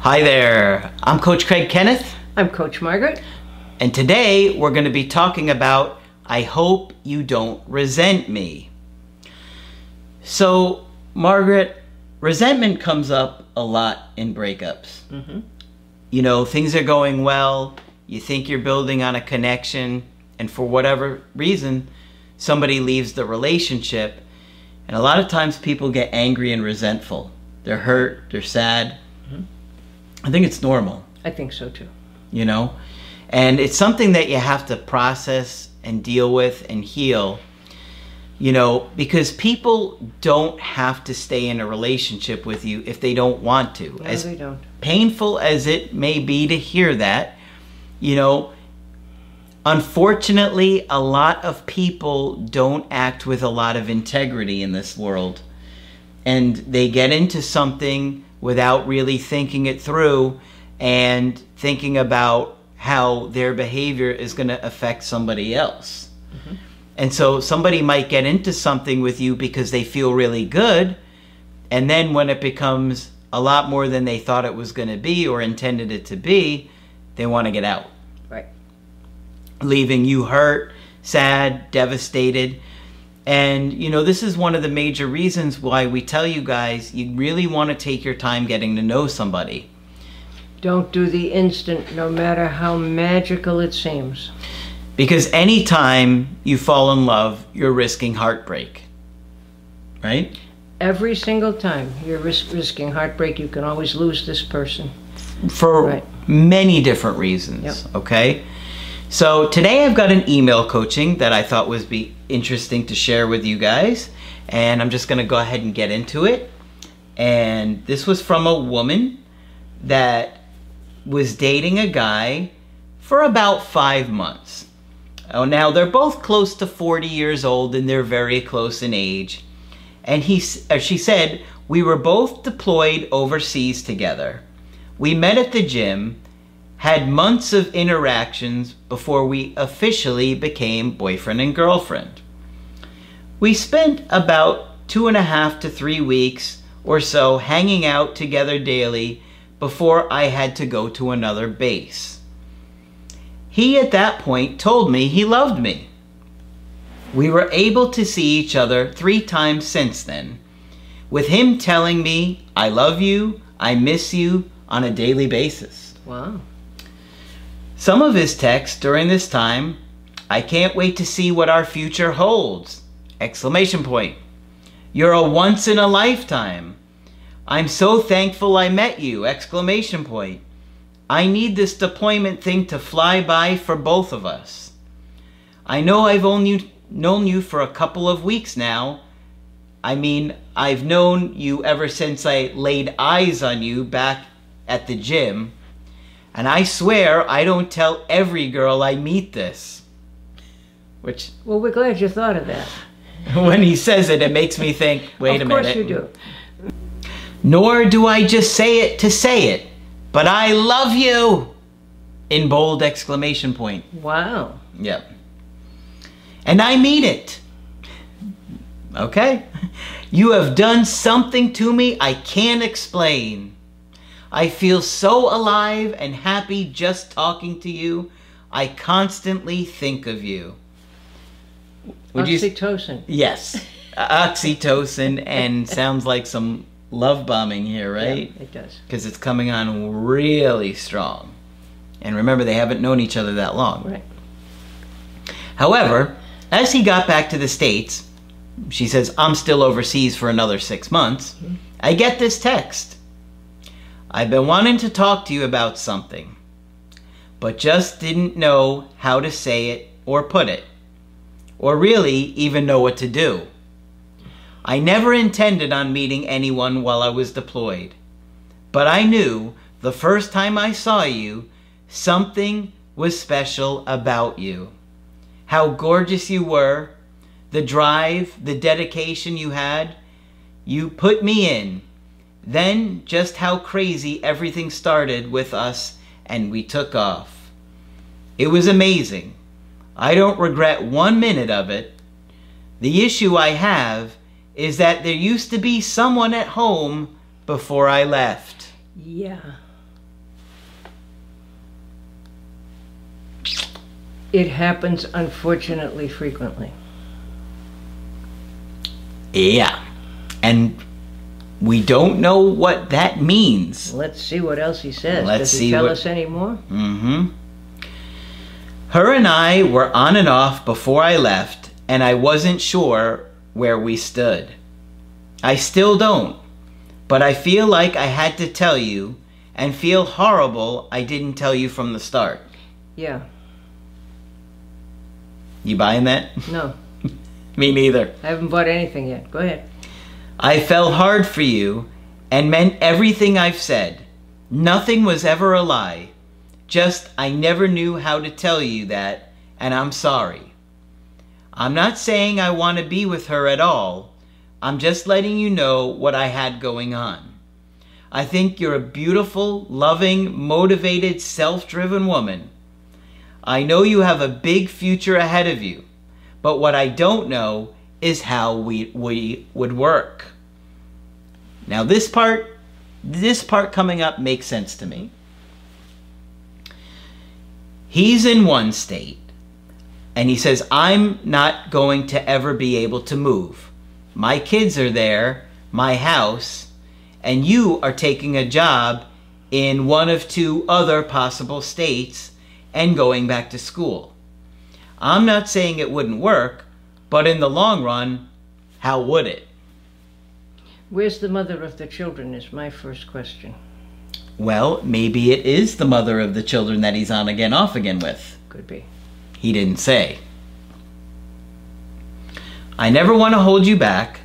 Hi there, I'm Coach Craig Kenneth, I'm Coach Margaret. and today we're going to be talking about I hope you don't resent me. So, Margaret, resentment comes up a lot in breakups. Mm-hmm. You know, things are going well, you think you're building on a connection, and for whatever reason, somebody leaves the relationship. And a lot of times people get angry and resentful. They're hurt, they're sad. Mm-hmm. I think it's normal I think so too. you know and it's something that you have to process and deal with and heal you know because people don't have to stay in a relationship with you if they don't want to No, as they don't. painful as it may be to hear that you know unfortunately a lot of people don't act with a lot of integrity in this world and they get into something without really thinking it through and thinking about how their behavior is going to affect somebody else. Mm-hmm. And so somebody might get into something with you because they feel really good, and then when it becomes a lot more than they thought it was going to be or intended it to be, they want to get out Right. leaving you hurt, sad, devastated. And, you know, this is one of the major reasons why we tell you guys you really want to take your time getting to know somebody. Don't do the instant, no matter how magical it seems. Because anytime you fall in love, you're risking heartbreak. Right? Every single time you're ris- risking heartbreak, you can always lose this person. For Right. many different reasons. Yep. Okay? So today I've got an email coaching that I thought was be interesting to share with you guys. And I'm just going to go ahead and get into it. And this was from a woman that was dating a guy for about five months. Oh, now they're both close to 40 years old and they're very close in age. And he, uh, she said, we were both deployed overseas together. We met at the gym, had months of interactions before we officially became boyfriend and girlfriend. We spent about two and a half to three weeks or so hanging out together daily before I had to go to another base. He at that point told me he loved me. We were able to see each other three times since then, with him telling me, I love you, I miss you on a daily basis. Wow. Some of his texts during this time, I can't wait to see what our future holds. Exclamation point. You're a once in a lifetime. I'm so thankful I met you. Exclamation point. I need this deployment thing to fly by for both of us. I know I've only known you for a couple of weeks now. I mean, I've known you ever since I laid eyes on you back at the gym. And I swear I don't tell every girl I meet this. Which, Well, we're glad you thought of that. when he says it, it makes me think, wait a minute. of course you do. Nor do I just say it to say it, but I love you! In bold exclamation point. Wow. Yep. And I mean it. Okay? You have done something to me I can't explain. I feel so alive and happy just talking to you. I constantly think of you. Would you? Oxytocin. Yes. Oxytocin and sounds like some love bombing here, right? Yeah, it does. Because it's coming on really strong. And remember, they haven't known each other that long. Right. However, as he got back to the States, she says, I'm still overseas for another six months. Mm-hmm. I get this text. I've been wanting to talk to you about something, but just didn't know how to say it or put it. or really even know what to do. I never intended on meeting anyone while I was deployed, but I knew the first time I saw you, something was special about you. How gorgeous you were, the drive, the dedication you had. You put me in. Then, just how crazy everything started with us, and we took off. It was amazing. I don't regret one minute of it. The issue I have is that there used to be someone at home before I left. Yeah. It happens unfortunately frequently. Yeah. And we don't know what that means. Let's see what else he says. Let's Does see he tell what- us any more? Mm-hmm. Her and I were on and off before I left, and I wasn't sure where we stood. I still don't, but I feel like I had to tell you, and feel horrible I didn't tell you from the start. Yeah. You buying that? No, Me neither. I haven't bought anything yet. Go ahead. I fell hard for you and meant everything I've said. Nothing was ever a lie. Just I never knew how to tell you that, and I'm sorry. I'm not saying I want to be with her at all. I'm just letting you know what I had going on. I think you're a beautiful, loving, motivated, self driven woman. I know you have a big future ahead of you, but what I don't know is how we, we would work. Now, this part, this part coming up makes sense to me. He's in one state, and he says, I'm not going to ever be able to move. My kids are there, my house, and you are taking a job in one of two other possible states and going back to school. I'm not saying it wouldn't work, but in the long run, how would it? Where's the mother of the children? Is my first question. Well, maybe it is the mother of the children that he's on again, off again with. Could be. He didn't say. I never want to hold you back,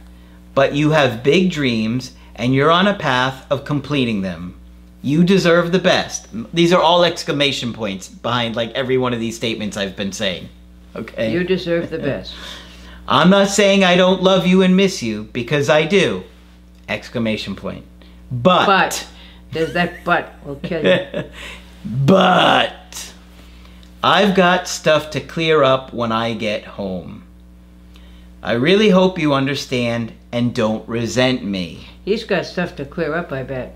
but you have big dreams and you're on a path of completing them. You deserve the best. These are all exclamation points behind like every one of these statements I've been saying. Okay. You deserve the best. I'm not saying I don't love you and miss you because I do. Exclamation point. But But there's that but will kill you. but I've got stuff to clear up when I get home. I really hope you understand and don't resent me. He's got stuff to clear up, I bet.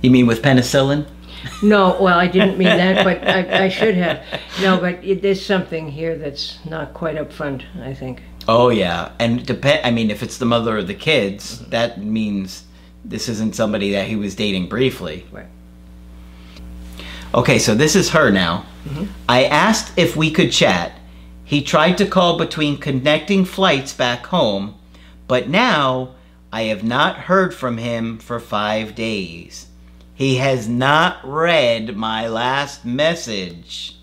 You mean with penicillin? No, well, I didn't mean that, but I, I should have. No, but it, there's something here that's not quite up front, I think. Oh yeah, and depend. I mean, if it's the mother of the kids, mm-hmm. that means this isn't somebody that he was dating briefly. Right. Okay, so this is her now. Mm-hmm. I asked if we could chat. He tried to call between connecting flights back home, but now I have not heard from him for five days. He has not read my last message.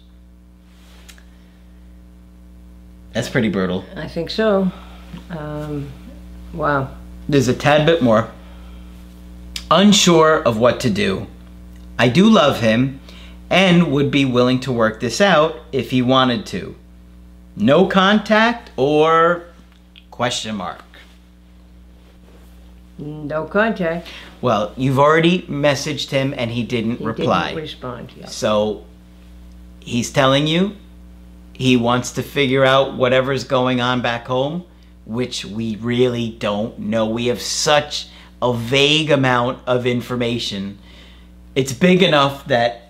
That's pretty brutal. I think so. Um, wow. There's a tad bit more. Unsure of what to do. I do love him and would be willing to work this out if he wanted to. No contact or question mark. No contact. Well, you've already messaged him and he didn't He reply. didn't respond. Yeah. So he's telling you he wants to figure out whatever's going on back home, which we really don't know. We have such a vague amount of information. It's big enough that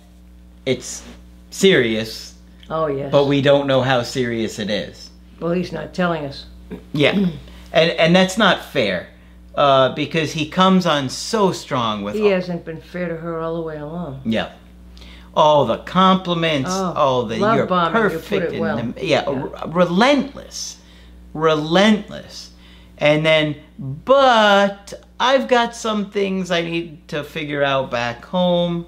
it's serious, Oh yes. but we don't know how serious it is. well, he's not telling us. Yeah. And and that's not fair. Uh, because he comes on so strong with He hasn't been fair to her all the way along. Yeah. All the compliments, Oh, all the love you're bombing, you put perfect, it well. and the- yeah, Yeah. r- relentless, relentless, and then, but I've got some things I need to figure out back home,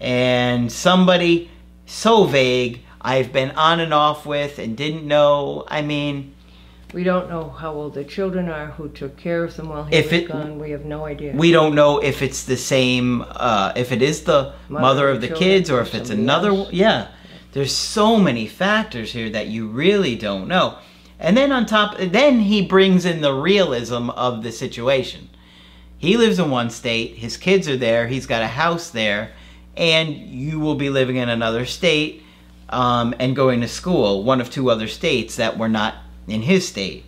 and somebody so vague. I've been on and off with and didn't know. I mean, We don't know how old the children are, who took care of them while he If was it- gone. We have no idea. we don't know if it's the same, uh, if it is the mother, Mother of the kids or or if it's another. else. Yeah, there's so many factors here that you really don't know. And then on top, then he brings in the realism of the situation. He lives in one state, his kids are there, he's got a house there, and you will be living in another state um, and going to school, one of two other states that were not in his state.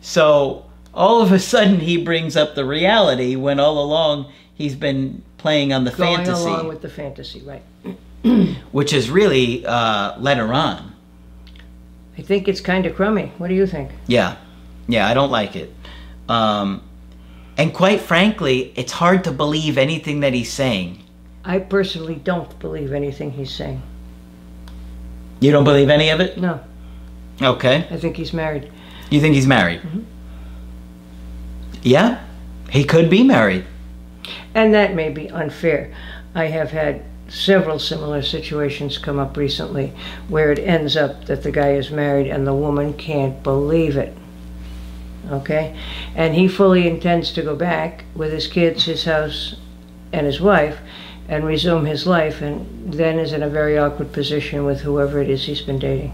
So all of a sudden he brings up the reality when all along he's been playing on the Going fantasy, along with the fantasy, right? which is really uh, later on. I think it's kind of crummy. What do you think? Yeah, yeah, I don't like it. Um, and quite frankly, it's hard to believe anything that he's saying. I personally don't believe anything he's saying. You don't believe any of it? No, Okay. I think he's married. You think he's married? Mm-hmm. Yeah, he could be married. And that may be unfair. I have had several similar situations come up recently where it ends up that the guy is married and the woman can't believe it. Okay? And he fully intends to go back with his kids, his house, and his wife and resume his life and then is in a very awkward position with whoever it is he's been dating.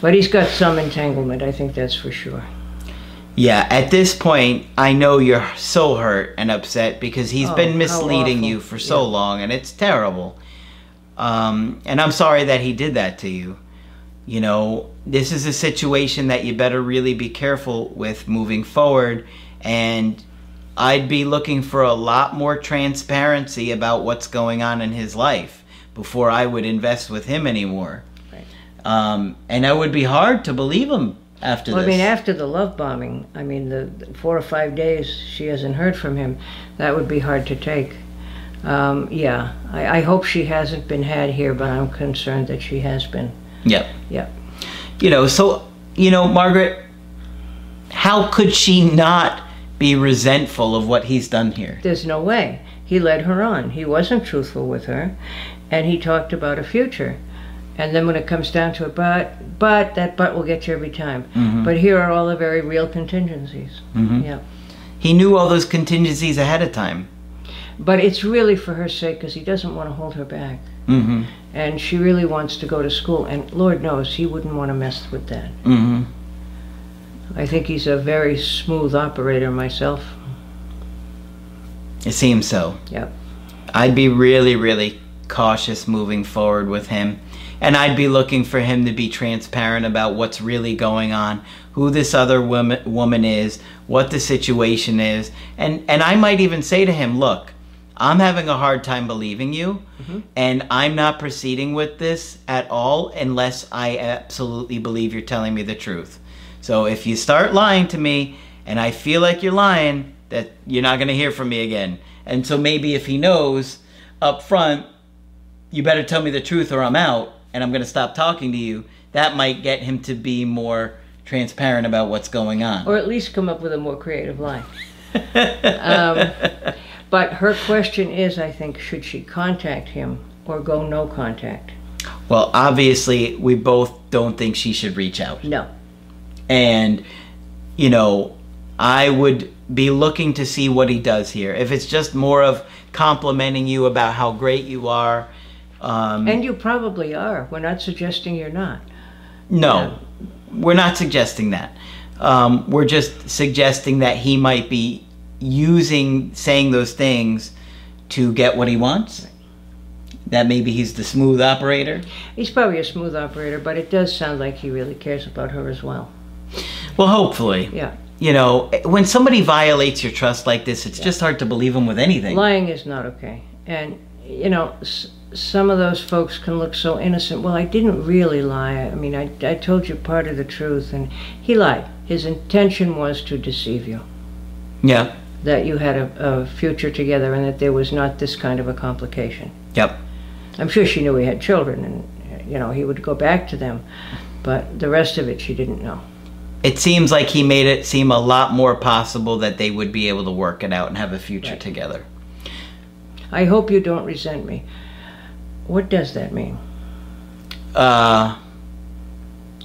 But he's got some entanglement, I think that's for sure. Yeah, at this point, I know you're so hurt and upset because he's Oh, been misleading you for so Yeah. long, and it's terrible. Um, and I'm sorry that he did that to you. You know, this is a situation that you better really be careful with moving forward. And I'd be looking for a lot more transparency about what's going on in his life before I would invest with him anymore. Um, and it would be hard to believe him after Well, I mean, after the love bombing, I mean, the, the four or five days she hasn't heard from him, that would be hard to take. Um, yeah, I, I hope she hasn't been had here, but I'm concerned that she has been. Yep. Yeah. you know so you know margaret how could she not be resentful of what he's done here There's no way. He led her on. He wasn't truthful with her, and he talked about a future. And then when it comes down to it, but, but, that but will get you every time. Mhm. But here are all the very real contingencies. Mhm. Yeah. he knew all those contingencies ahead of time But it's really for her sake because he doesn't want to hold her back. mm-hmm and she really wants to go to school and lord knows he wouldn't want to mess with that mm-hmm i think he's a very smooth operator myself it seems so Yep. i'd be really really cautious moving forward with him and i'd be looking for him to be transparent about what's really going on who this other woman woman is what the situation is. And and i might even say to him look i'm having a hard time believing you mm-hmm. and i'm not proceeding with this at all unless i absolutely believe you're telling me the truth. So if you start lying to me and i feel like you're lying that you're not going to hear from me again. And so maybe if he knows up front you better tell me the truth or i'm out and i'm going to stop talking to you that might get him to be more transparent about what's going on. Or at least come up with a more creative line. Um, but her question is i think should she contact him or go no contact? Well obviously we both don't think she should reach out. No. And you know i would be looking to see what he does here. If it's just more of complimenting you about how great you are um, and you probably are. We're not suggesting you're not. No we're not suggesting that. Um, we're just suggesting that he might be using saying those things to get what he wants. That maybe he's the smooth operator. He's probably a smooth operator but it does sound like he really cares about her as well. Well hopefully. Yeah. You know when somebody violates your trust like this it's just hard to believe them with anything. Lying is not okay. And you know s- some of those folks can look so innocent. Well i didn't really lie. I mean I, I told you part of the truth and he lied. His intention was to deceive you. Yeah. That you had a, a future together and that there was not this kind of a complication. Yep. I'm sure she knew he had children and you know he would go back to them but the rest of it she didn't know. It seems like he made it seem a lot more possible that they would be able to work it out and have a future Right. together. I hope you don't resent me. What does that mean? Uh,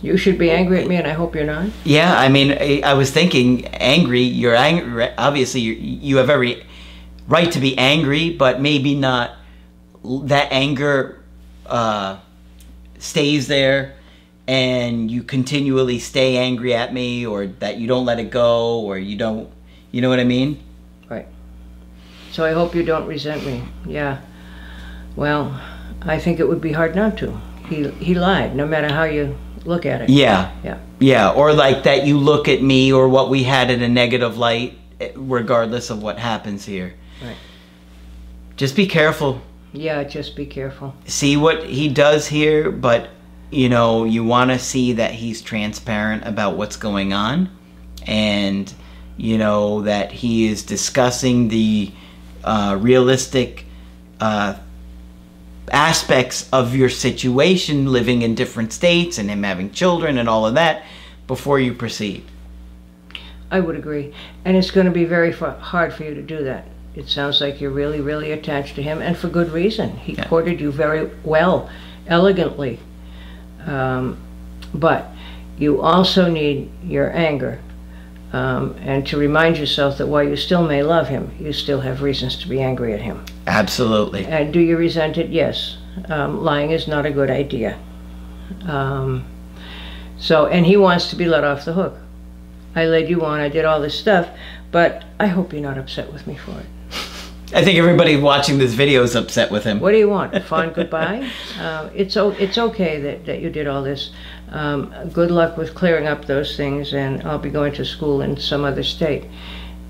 You should be angry at me, and I hope you're not. yeah, I mean, I, I was thinking angry. You're angry. Obviously, you you have every right to be angry, but maybe not that anger uh, stays there and you continually stay angry at me or that you don't let it go or you don't you know what i mean Right. So I hope you don't resent me. Yeah. Well, I think it would be hard not to. He he lied, no matter how you look at it. yeah Yeah. yeah or like that you look at me or what we had in a negative light eh, regardless of what happens here Right. just be careful Yeah, just be careful. see what he does here, but you know, you want to see that he's transparent about what's going on and you know that he is discussing the uh, realistic uh, aspects of your situation living in different states and him having children and all of that before you proceed. I would agree. And it's going to be very hard for you to do that. It sounds like you're really, really attached to him, and for good reason. He Yeah. courted you very well, elegantly. Um, but you also need your anger. Um, and to remind yourself that while you still may love him, you still have reasons to be angry at him. Absolutely. And do you resent it? Yes. Um, lying is not a good idea. Um, so, and he wants to be let off the hook. I led you on, I did all this stuff, but I hope you're not upset with me for it. I think everybody watching this video is upset with him. What do you want? A fond goodbye? Uh, it's, o- it's okay that, that you did all this. Um, good luck with clearing up those things, and I'll be going to school in some other state.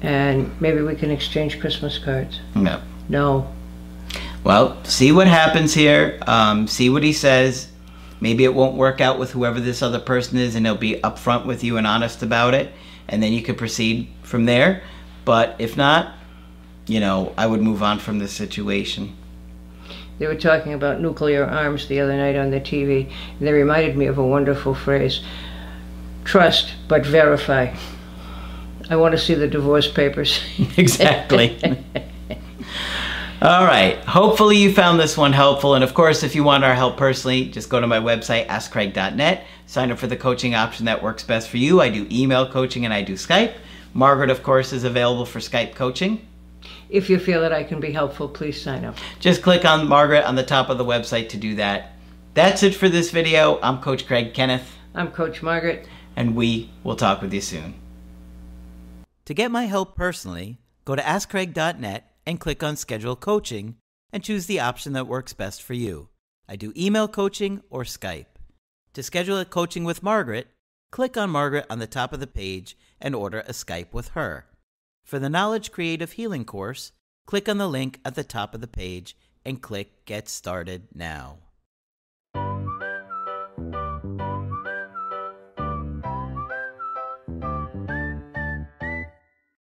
And maybe we can exchange Christmas cards. No. No. Well, see what happens here. Um, see what he says. Maybe it won't work out with whoever this other person is, and he'll be upfront with you and honest about it, and then you could proceed from there. But if not, you know, I would move on from this situation. They were talking about nuclear arms the other night on the TV, and they reminded me of a wonderful phrase trust but verify. I want to see the divorce papers. exactly. All right. Hopefully you found this one helpful. And of course, if you want our help personally, just go to my website, askcraig.net. Sign up for the coaching option that works best for you. I do email coaching and I do Skype. Margaret, of course, is available for Skype coaching. if you feel that I can be helpful, please sign up. Just click on Margaret on the top of the website to do that. That's it for this video. I'm Coach Craig Kenneth, I'm Coach Margaret. and we will talk with you soon. To get my help personally, go to askcraig.net and click on Schedule Coaching and choose the option that works best for you. I do email coaching or Skype. To schedule a coaching with Margaret, click on Margaret on the top of the page and order a Skype with her. For the Knowledge Creative Healing course, click on the link at the top of the page and click Get Started Now.